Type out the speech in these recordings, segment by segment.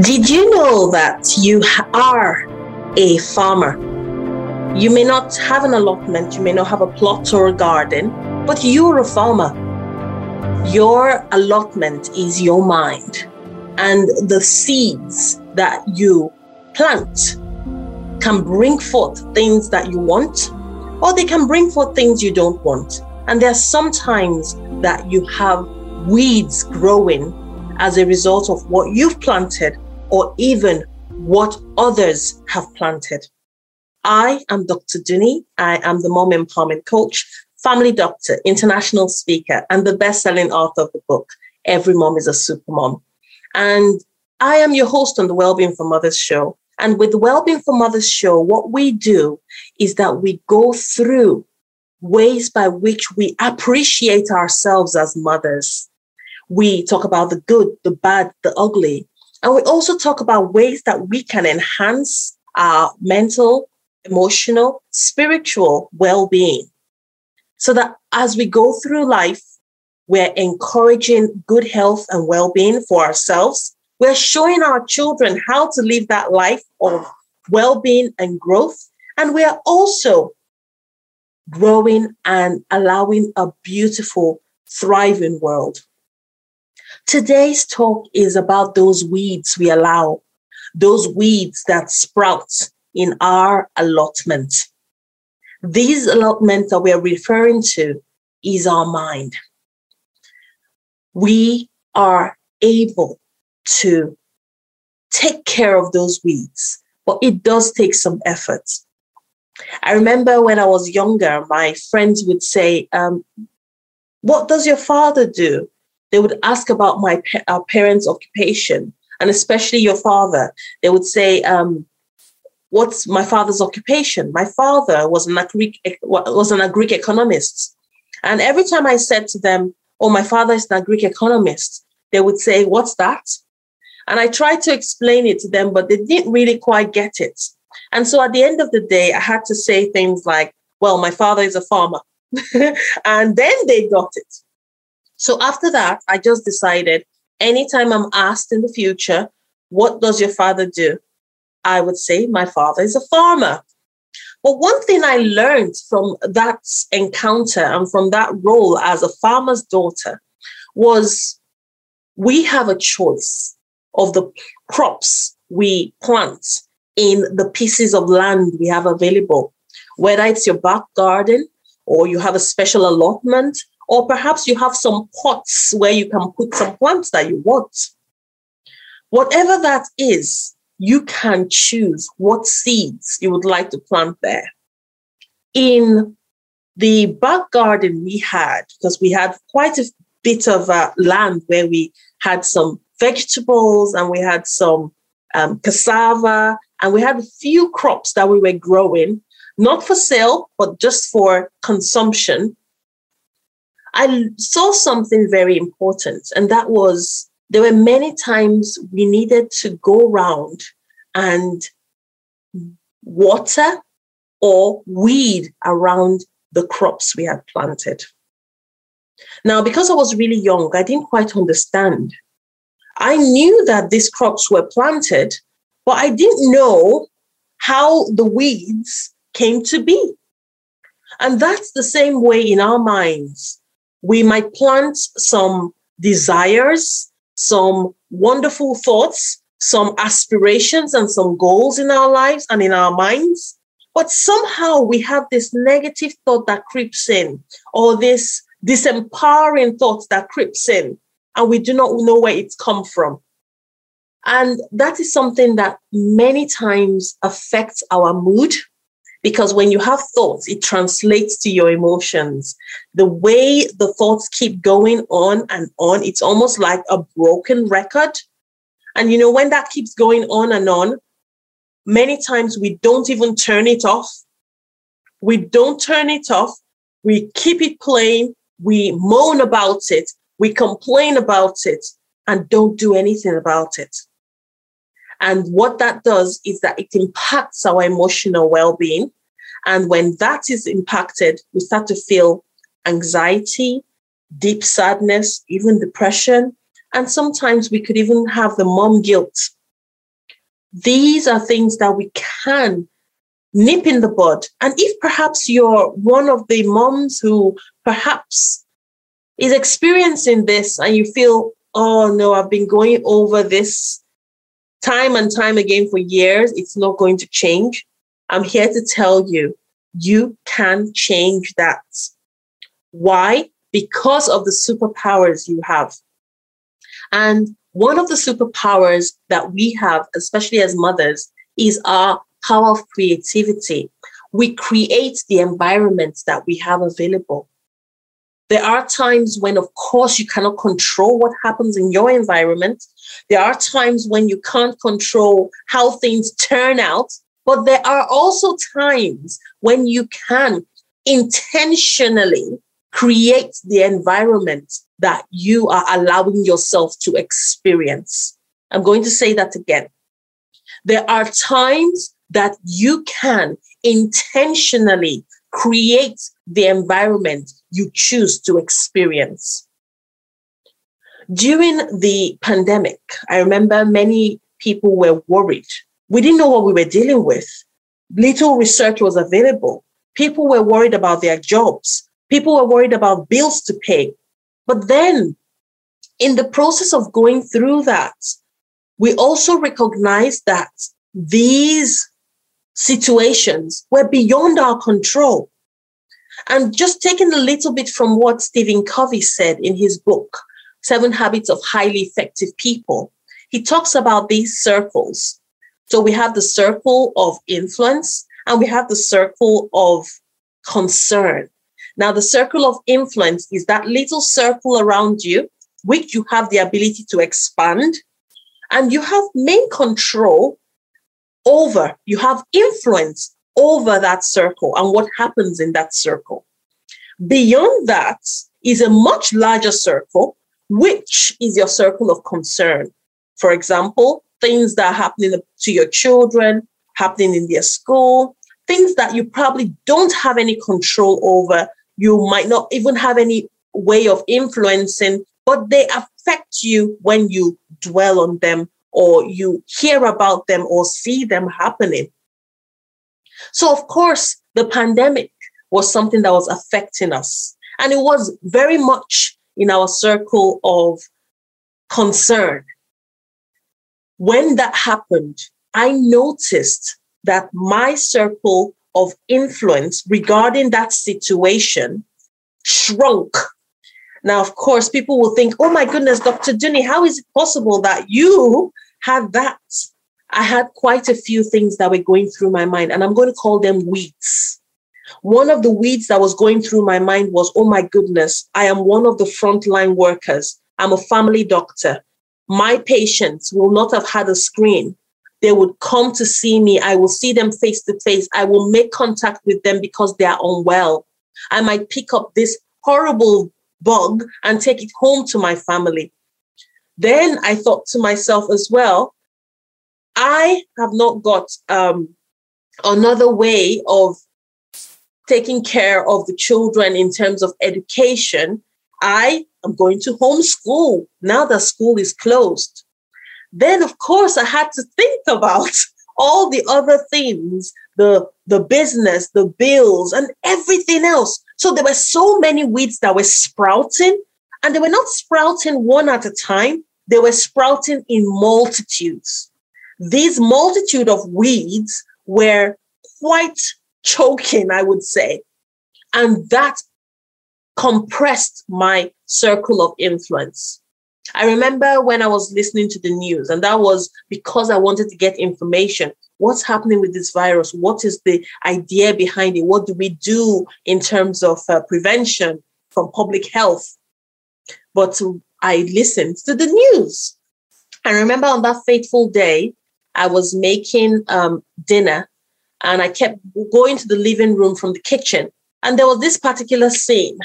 Did you know that you are a farmer? You may not have an allotment, you may not have a plot or a garden, but you're a farmer. Your allotment is your mind, and the seeds that you plant can bring forth things that you want, or they can bring forth things you don't want. And there are sometimes that you have weeds growing as a result of what you've planted or even what others have planted. I am Dr. Dunni. I am the mom empowerment coach, family doctor, international speaker, and the best selling author of the book, Every Mom is a Super Mom. And I am your host on the Wellbeing for Mothers show. And with the Wellbeing for Mothers show, what we do is that we go through ways by which we appreciate ourselves as mothers we talk about the good, the bad, the ugly. And we also talk about ways that we can enhance our mental, emotional, spiritual well being. So that as we go through life, we're encouraging good health and well being for ourselves. We're showing our children how to live that life of well being and growth. And we are also growing and allowing a beautiful, thriving world. Today's talk is about those weeds we allow, those weeds that sprout in our allotment. These allotments that we're referring to is our mind. We are able to take care of those weeds, but it does take some effort. I remember when I was younger, my friends would say, um, What does your father do? They would ask about my our parents' occupation, and especially your father. They would say, um, "What's my father's occupation?" My father was an agric was an agric economist, and every time I said to them, "Oh, my father is an agric economist," they would say, "What's that?" And I tried to explain it to them, but they didn't really quite get it. And so at the end of the day, I had to say things like, well, my father is a farmer. and then they got it. So after that, I just decided anytime I'm asked in the future, what does your father do? I would say my father is a farmer. But one thing I learned from that encounter and from that role as a farmer's daughter was we have a choice of the crops we plant in the pieces of land we have available, whether it's your back garden or you have a special allotment or perhaps you have some pots where you can put some plants that you want. Whatever that is, you can choose what seeds you would like to plant there. In the back garden we had, because we had quite a bit of uh, land where we had some vegetables and we had some um, cassava and we had a few crops that we were growing, not for sale, but just for consumption. I saw something very important, and that was there were many times we needed to go around and water or weed around the crops we had planted. Now, because I was really young, I didn't quite understand. I knew that these crops were planted, but I didn't know how the weeds came to be. And that's the same way in our minds we might plant some desires, some wonderful thoughts, some aspirations, and some goals in our lives and in our minds. But somehow we have this negative thought that creeps in, or this disempowering thought that creeps in, and we do not know where it's come from. And that is something that many times affects our mood, because when you have thoughts, it translates to your emotions. The way the thoughts keep going on and on, it's almost like a broken record. And you know, when that keeps going on and on, many times we don't even turn it off. We don't turn it off. We keep it playing. We moan about it. We complain about it and don't do anything about it. And what that does is that it impacts our emotional well being. And when that is impacted, we start to feel anxiety, deep sadness, even depression. And sometimes we could even have the mom guilt These are things that we can nip in the bud. And if perhaps you're one of the moms who perhaps is experiencing this and you feel, oh no, I've been going over this time and time again for years, it's not going to change. I'm here to tell you, you can change that. Why? Because of the superpowers you have. And one of the superpowers that we have, especially as mothers, is our power of creativity. We create the environment that we have available. There are times when, of course, you cannot control what happens in your environment. There are times when you can't control how things turn out. But there are also times when you can intentionally create the environment that you are allowing yourself to experience. I'm going to say that again. There are times that you can intentionally create the environment you choose to experience. During the pandemic, I remember many people were worried. We didn't know what we were dealing with. Little research was available. People were worried about their jobs. People were worried about bills to pay. But then, in the process of going through that, we also recognized that these situations were beyond our control. And just taking a little bit from what Stephen Covey said in his book, Seven Habits of Highly Effective People, he talks about these circles. So we have the circle of influence and we have the circle of concern. Now, the circle of influence is that little circle around you, which you have the ability to expand, and you have main control over, you have influence over that circle and what happens in that circle. Beyond that is a much larger circle, which is your circle of concern. For example, things that are happening to your children, happening in their school, things that you probably don't have any control over, you might not even have any way of influencing, but they affect you when you dwell on them or you hear about them or see them happening. So, of course, the pandemic was something that was affecting us. And it was very much in our circle of concern. When that happened, I noticed that my circle of influence regarding that situation shrunk. Now, of course, people will think, oh my goodness, Dr. Dunni, how is it possible that you had that? I had quite a few things that were going through my mind, and I'm going to call them weeds. One of the weeds that was going through my mind was, oh my goodness, I am one of the frontline workers. I'm a family doctor. My patients will not have had a screen they would come to see me. I will see them face to face. I will make contact with them because they are unwell. I might pick up this horrible bug and take it home to my family. Then I thought to myself as well, I have not got um, another way of taking care of the children in terms of education. I am going to homeschool now that school is closed. Then, of course, I had to think about all the other things the the business the bills and everything else so there were so many weeds that were sprouting and they were not sprouting one at a time they were sprouting in multitudes these multitude of weeds were quite choking i would say and that compressed my circle of influence I remember when I was listening to the news, and that was because I wanted to get information. What's happening with this virus? What is the idea behind it? What do we do in terms of uh, prevention from public health? But I listened to the news. I remember on that fateful day, I was making um, dinner and I kept going to the living room from the kitchen. And there was this particular scene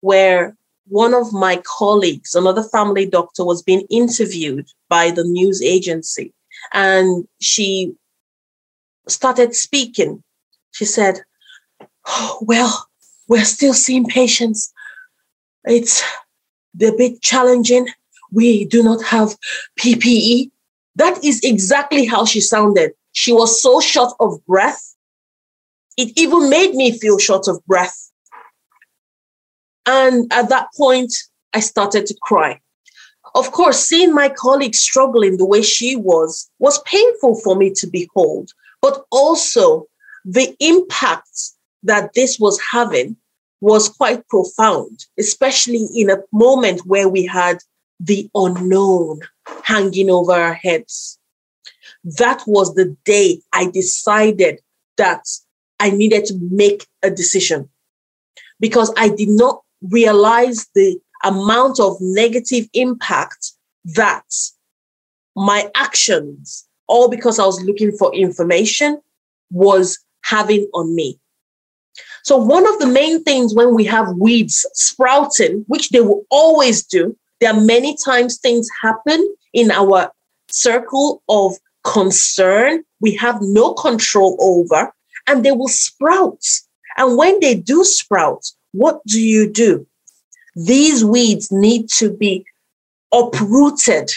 where one of my colleagues, another family doctor, was being interviewed by the news agency. And she started speaking. She said, oh, Well, we're still seeing patients. It's a bit challenging. We do not have PPE. That is exactly how she sounded. She was so short of breath. It even made me feel short of breath. And at that point, I started to cry. Of course, seeing my colleague struggling the way she was was painful for me to behold, but also the impact that this was having was quite profound, especially in a moment where we had the unknown hanging over our heads. That was the day I decided that I needed to make a decision because I did not realize the amount of negative impact that my actions, all because I was looking for information, was having on me. So, one of the main things when we have weeds sprouting, which they will always do, there are many times things happen in our circle of concern we have no control over, and they will sprout. And when they do sprout, what do you do? These weeds need to be uprooted,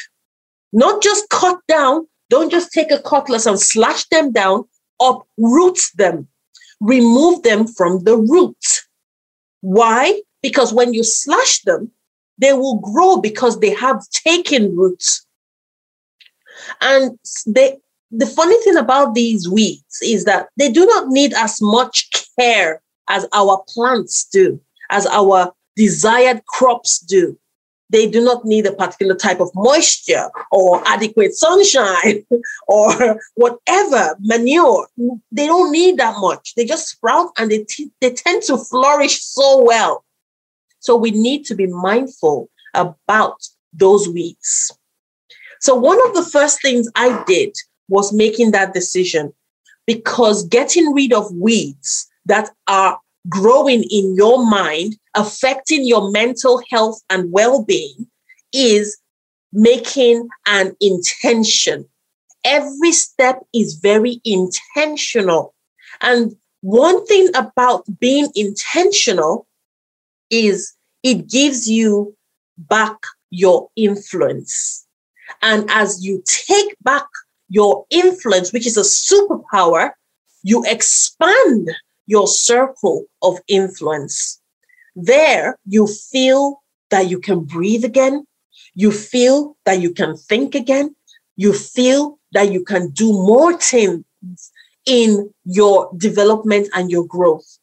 not just cut down. Don't just take a cutlass and slash them down, uproot them, remove them from the root. Why? Because when you slash them, they will grow because they have taken roots. And they, the funny thing about these weeds is that they do not need as much care as our plants do, as our desired crops do. They do not need a particular type of moisture or adequate sunshine or whatever manure. They don't need that much. They just sprout and they, t- they tend to flourish so well. So we need to be mindful about those weeds. So one of the first things I did was making that decision because getting rid of weeds that are growing in your mind, affecting your mental health and well being, is making an intention. Every step is very intentional. And one thing about being intentional is it gives you back your influence. And as you take back your influence, which is a superpower, you expand your circle of influence. There, you feel that you can breathe again. You feel that you can think again. You feel that you can do more things in your development and your growth.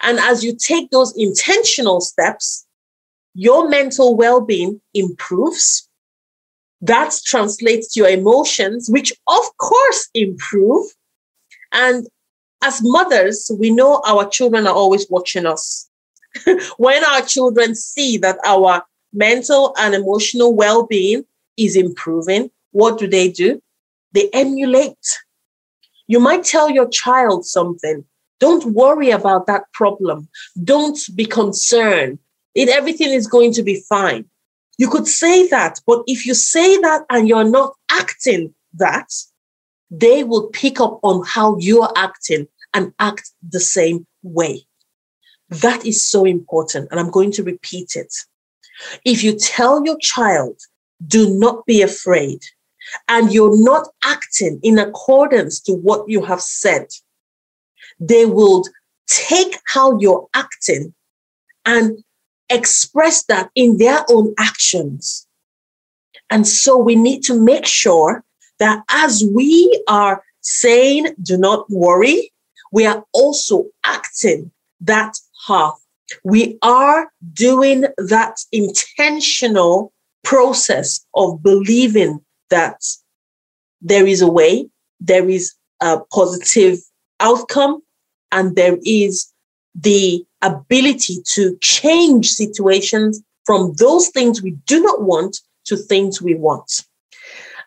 And as you take those intentional steps, your mental well being improves. That translates to your emotions, which of course improve. And as mothers, we know our children are always watching us. when our children see that our mental and emotional well being is improving, what do they do? They emulate. You might tell your child something. Don't worry about that problem. Don't be concerned. It, everything is going to be fine. You could say that, but if you say that and you're not acting that, they will pick up on how you're acting and act the same way. That is so important. And I'm going to repeat it. If you tell your child, do not be afraid, and you're not acting in accordance to what you have said, they will take how you're acting and express that in their own actions. And so we need to make sure that as we are saying, do not worry, we are also acting that path. We are doing that intentional process of believing that there is a way, there is a positive outcome, and there is the ability to change situations from those things we do not want to things we want.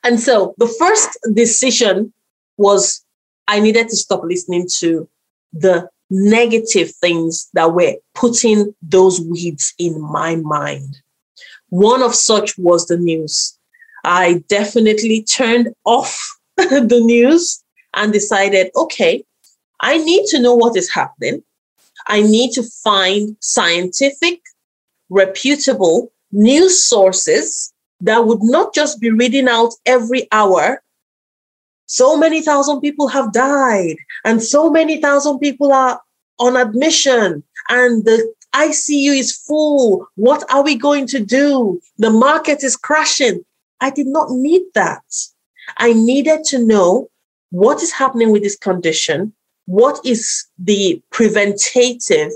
And so the first decision was I needed to stop listening to the negative things that were putting those weeds in my mind. One of such was the news. I definitely turned off the news and decided, okay, I need to know what is happening. I need to find scientific, reputable news sources that would not just be reading out every hour. So many thousand people have died, and so many thousand people are on admission, and the ICU is full. What are we going to do? The market is crashing. I did not need that. I needed to know what is happening with this condition, what is the preventative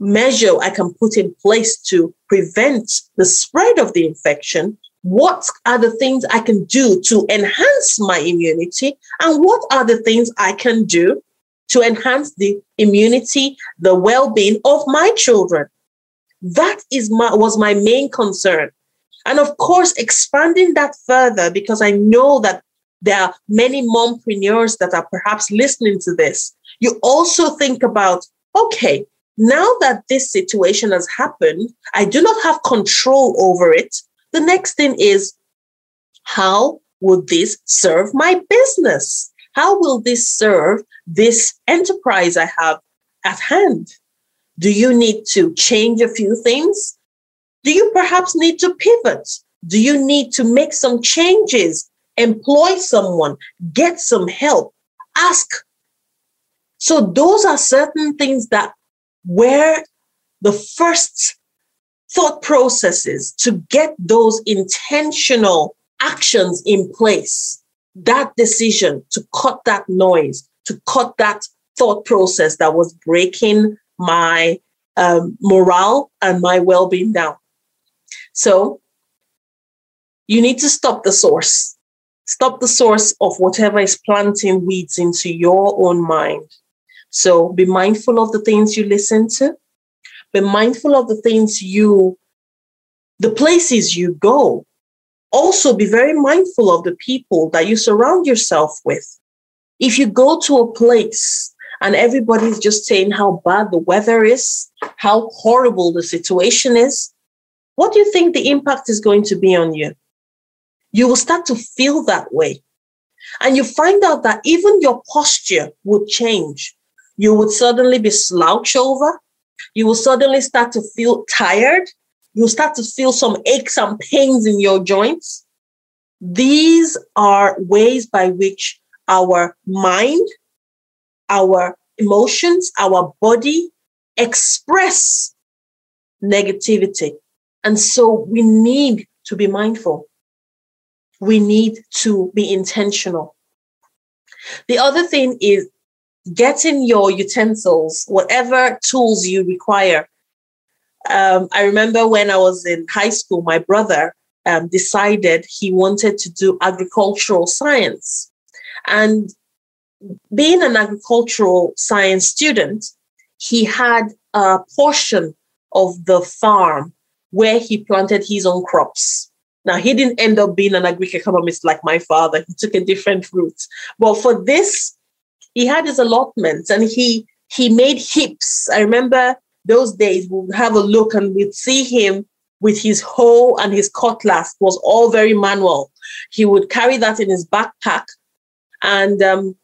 measure I can put in place to prevent the spread of the infection, what are the things I can do to enhance my immunity, and what are the things I can do to enhance the immunity, the well-being of my children. That is my was my main concern. And of course, expanding that further, because I know that there are many mompreneurs that are perhaps listening to this. You also think about, okay, now that this situation has happened, I do not have control over it. The next thing is, how would this serve my business? How will this serve this enterprise I have at hand? Do you need to change a few things? Do you perhaps need to pivot? Do you need to make some changes? Employ someone, get some help, ask. So, those are certain things that where the first thought processes to get those intentional actions in place that decision to cut that noise, to cut that thought process that was breaking my um, morale and my well being down. So you need to stop the source. Stop the source of whatever is planting weeds into your own mind. So be mindful of the things you listen to. Be mindful of the things you, the places you go also be very mindful of the people that you surround yourself with. If you go to a place and everybody's just saying how bad the weather is, how horrible the situation is, what do you think the impact is going to be on you? You will start to feel that way. And you find out that even your posture would change. You would suddenly be slouched over. You will suddenly start to feel tired You'll start to feel some aches and pains in your joints. These are ways by which our mind, our emotions, our body express negativity. And so we need to be mindful. We need to be intentional. The other thing is getting your utensils, whatever tools you require um, I remember when I was in high school, my brother um, decided he wanted to do agricultural science. And being an agricultural science student, he had a portion of the farm where he planted his own crops. Now, he didn't end up being an agri economist like my father. He took a different route. But for this, he had his allotments and he he made heaps. I remember those days we would have a look and we'd see him with his hoe and his cutlass was all very manual. He would carry that in his backpack. And um,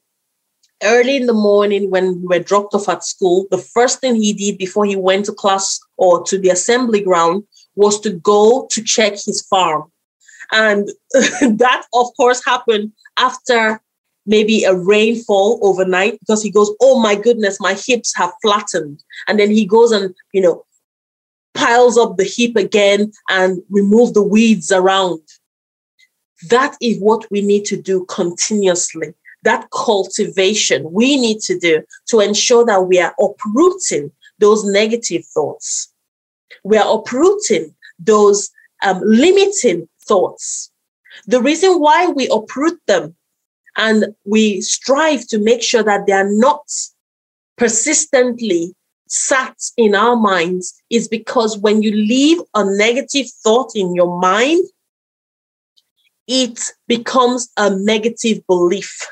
early in the morning, when we were dropped off at school, the first thing he did before he went to class or to the assembly ground was to go to check his farm. And that, of course, happened after maybe a rainfall overnight because he goes, Oh my goodness, my hips have flattened. And then he goes and, you know, piles up the heap again and remove the weeds around. That is what we need to do continuously. That cultivation we need to do to ensure that we are uprooting those negative thoughts. We are uprooting those um, limiting thoughts. The reason why we uproot them and we strive to make sure that they are not persistently sat in our minds is because when you leave a negative thought in your mind, it becomes a negative belief.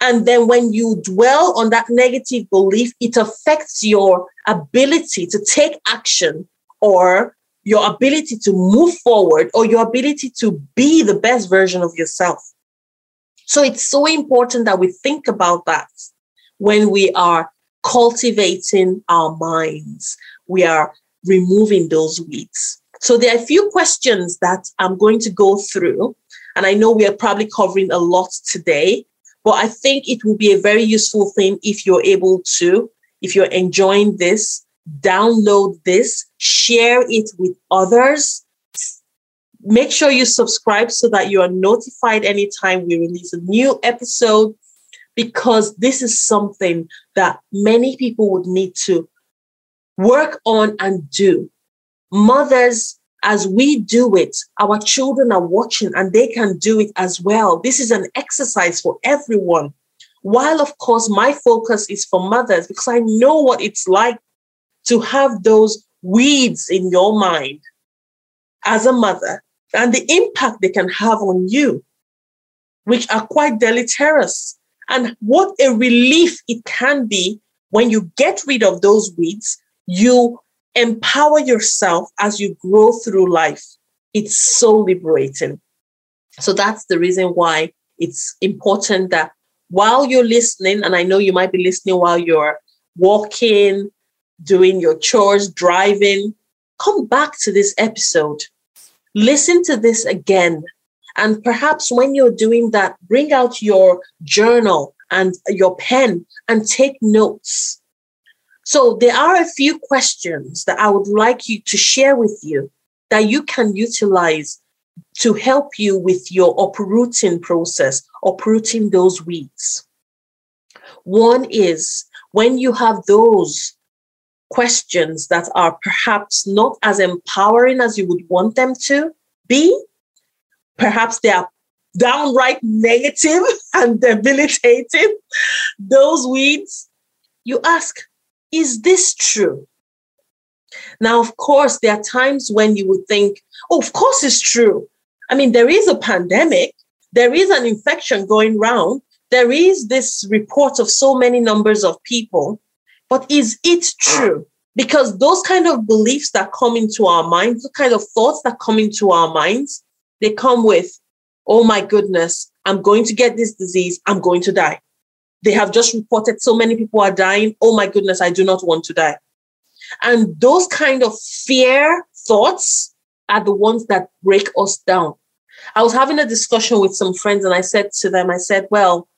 And then when you dwell on that negative belief, it affects your ability to take action or your ability to move forward or your ability to be the best version of yourself. So it's so important that we think about that when we are cultivating our minds. We are removing those weeds. So there are a few questions that I'm going to go through. And I know we are probably covering a lot today, but I think it will be a very useful thing if you're able to, if you're enjoying this, download this, share it with others. Make sure you subscribe so that you are notified anytime we release a new episode, because this is something that many people would need to work on and do. Mothers, as we do it, our children are watching and they can do it as well. This is an exercise for everyone. While, of course, my focus is for mothers because I know what it's like to have those weeds in your mind as a mother and the impact they can have on you, which are quite deleterious. And what a relief it can be when you get rid of those weeds, you empower yourself as you grow through life. It's so liberating. So that's the reason why it's important that while you're listening, and I know you might be listening while you're walking, doing your chores, driving, come back to this episode. Listen to this again. And perhaps when you're doing that, bring out your journal and your pen and take notes. So there are a few questions that I would like you to share with you that you can utilize to help you with your uprooting process, uprooting those weeds. One is when you have those questions that are perhaps not as empowering as you would want them to be. Perhaps they are downright negative and debilitating. Those weeds, you ask, is this true? Now, of course, there are times when you would think, oh, of course it's true. I mean, there is a pandemic, there is an infection going around, there is this report of so many numbers of people. But is it true? Because those kind of beliefs that come into our minds, the kind of thoughts that come into our minds, they come with, oh my goodness, I'm going to get this disease, I'm going to die. They have just reported so many people are dying. Oh my goodness, I do not want to die. And those kind of fear thoughts are the ones that break us down. I was having a discussion with some friends and I said to them, I said, well,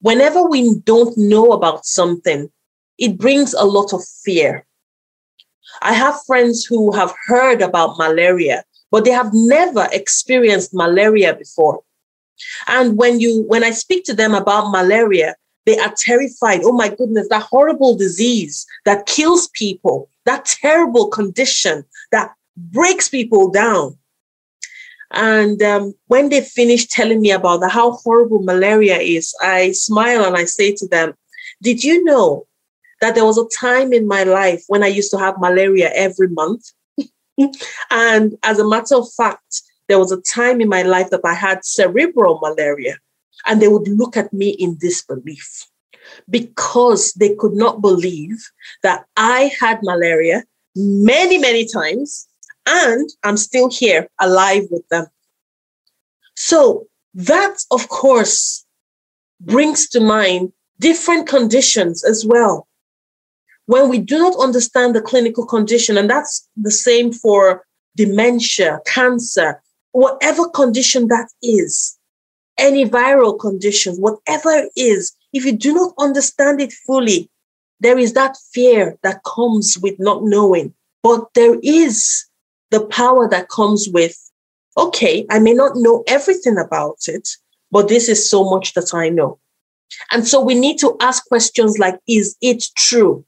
whenever we don't know about something, it brings a lot of fear. I have friends who have heard about malaria, but they have never experienced malaria before. And when you when I speak to them about malaria, they are terrified. Oh my goodness, that horrible disease that kills people, that terrible condition that breaks people down. And um, when they finish telling me about the, how horrible malaria is, I smile and I say to them, Did you know that there was a time in my life when I used to have malaria every month. and as a matter of fact, there was a time in my life that I had cerebral malaria. And they would look at me in disbelief because they could not believe that I had malaria many, many times and I'm still here alive with them. So that, of course, brings to mind different conditions as well when we do not understand the clinical condition, and that's the same for dementia, cancer, whatever condition that is, any viral condition, whatever it is, if you do not understand it fully, there is that fear that comes with not knowing. But there is the power that comes with, okay, I may not know everything about it, but this is so much that I know. And so we need to ask questions like, is it true?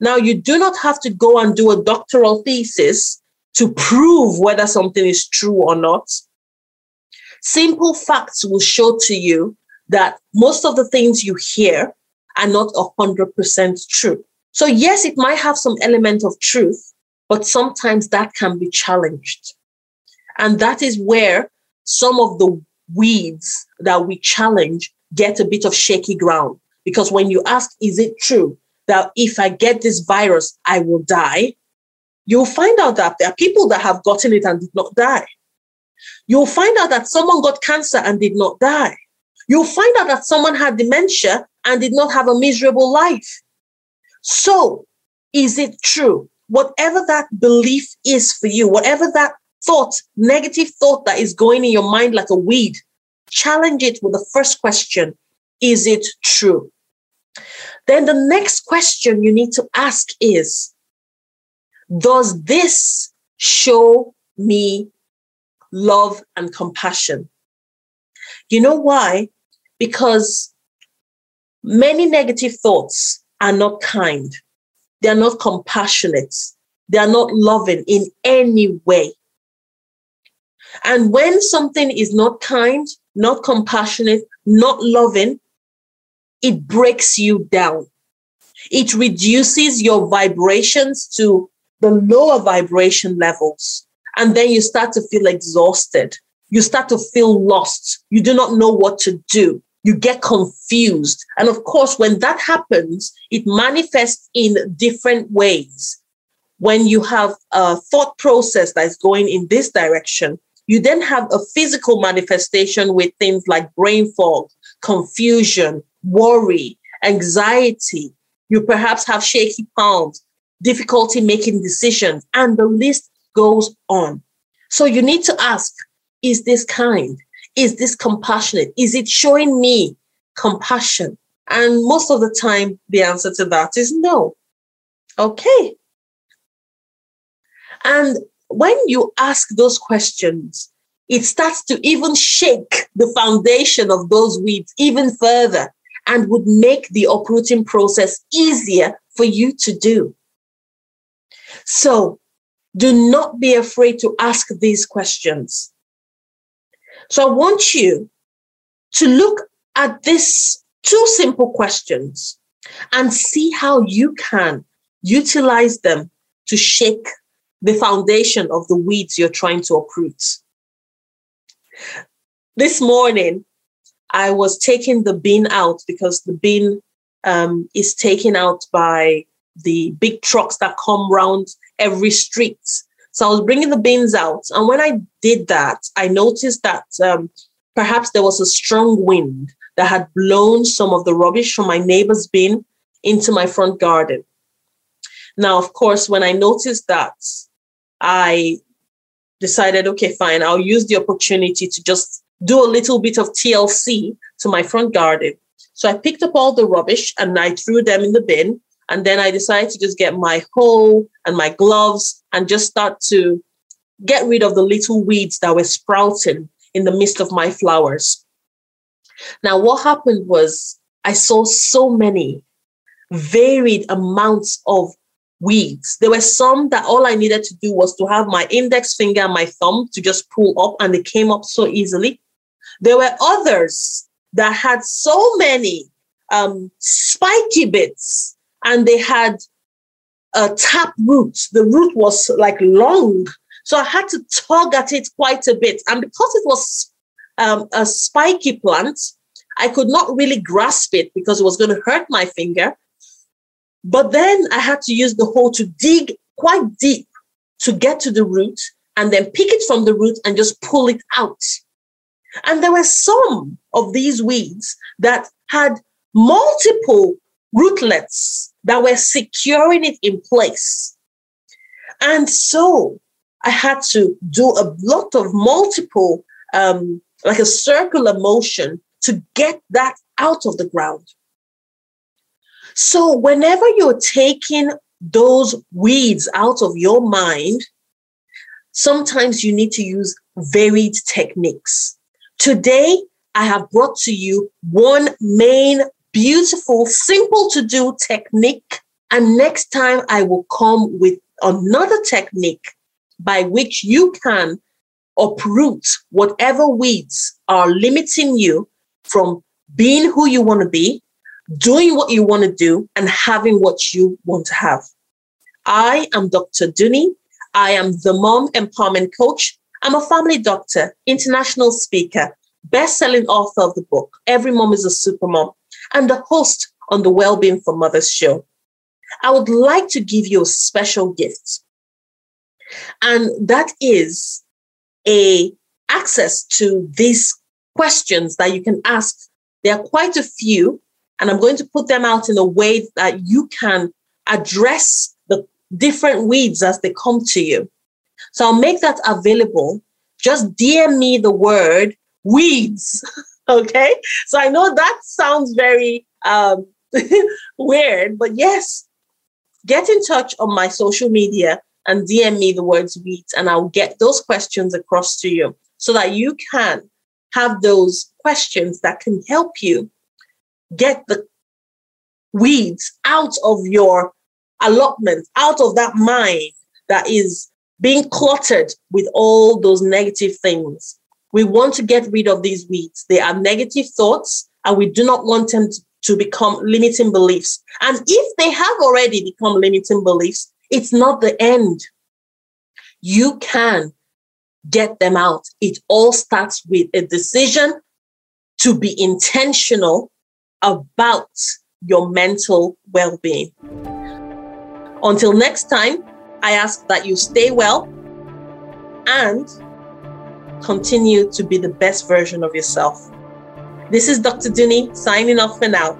Now, you do not have to go and do a doctoral thesis to prove whether something is true or not. Simple facts will show to you that most of the things you hear are not 100% true. So, yes, it might have some element of truth, but sometimes that can be challenged. And that is where some of the weeds that we challenge get a bit of shaky ground. Because when you ask, is it true? That if I get this virus, I will die, you'll find out that there are people that have gotten it and did not die. You'll find out that someone got cancer and did not die. You'll find out that someone had dementia and did not have a miserable life. So, is it true? whatever that belief is for you, whatever that thought, negative thought that is going in your mind like a weed, challenge it with the first question Is it true? Then the next question you need to ask is Does this show me love and compassion? You know why? Because many negative thoughts are not kind, they are not compassionate, they are not loving in any way. And when something is not kind, not compassionate, not loving, it breaks you down. It reduces your vibrations to the lower vibration levels. And then you start to feel exhausted. You start to feel lost. You do not know what to do. You get confused. And of course, when that happens, it manifests in different ways. When you have a thought process that is going in this direction, you then have a physical manifestation with things like brain fog, confusion, worry, anxiety. You perhaps have shaky palms, difficulty making decisions, and the list goes on. So you need to ask is this kind? Is this compassionate? Is it showing me compassion? And most of the time, the answer to that is no. Okay. And when you ask those questions, it starts to even shake the foundation of those weeds even further and would make the uprooting process easier for you to do. So do not be afraid to ask these questions. So I want you to look at these two simple questions and see how you can utilize them to shake the foundation of the weeds you're trying to uproot. This morning, I was taking the bin out because the bin um, is taken out by the big trucks that come round every street. So I was bringing the bins out. And when I did that, I noticed that um, perhaps there was a strong wind that had blown some of the rubbish from my neighbor's bin into my front garden. Now, of course, when I noticed that, I decided, okay, fine, I'll use the opportunity to just do a little bit of TLC to my front garden. So I picked up all the rubbish and I threw them in the bin. And then I decided to just get my hoe and my gloves and just start to get rid of the little weeds that were sprouting in the midst of my flowers. Now, what happened was I saw so many varied amounts of weeds. There were some that all I needed to do was to have my index finger and my thumb to just pull up, and they came up so easily. There were others that had so many um, spiky bits, and they had a tap root. The root was like long, so I had to tug at it quite a bit. And because it was um, a spiky plant, I could not really grasp it because it was going to hurt my finger. But then I had to use the hoe to dig quite deep to get to the root and then pick it from the root and just pull it out. And there were some of these weeds that had multiple rootlets that were securing it in place. And so I had to do a lot of multiple, um, like a circular motion to get that out of the ground. So, whenever you're taking those weeds out of your mind, sometimes you need to use varied techniques. Today, I have brought to you one main, beautiful, simple to do technique. And next time, I will come with another technique by which you can uproot whatever weeds are limiting you from being who you want to be doing what you want to do and having what you want to have. I am Dr. Dunni. I am the mom empowerment coach. I'm a family doctor, international speaker, best-selling author of the book Every Mom is a Super Mom, and the host on the Wellbeing for Mothers show. I would like to give you a special gift. And that is a access to these questions that you can ask. There are quite a few and I'm going to put them out in a way that you can address the different weeds as they come to you. So I'll make that available. Just DM me the word weeds. okay. So I know that sounds very um, weird, but yes, get in touch on my social media and DM me the words weeds, and I'll get those questions across to you so that you can have those questions that can help you get the weeds out of your allotment, out of that mind that is being cluttered with all those negative things. We want to get rid of these weeds. They are negative thoughts, and we do not want them to become limiting beliefs. And if they have already become limiting beliefs, it's not the end. You can get them out. It all starts with a decision to be intentional about your mental well being. Until next time, I ask that you stay well and continue to be the best version of yourself. This is Dr. Dunni signing off for now.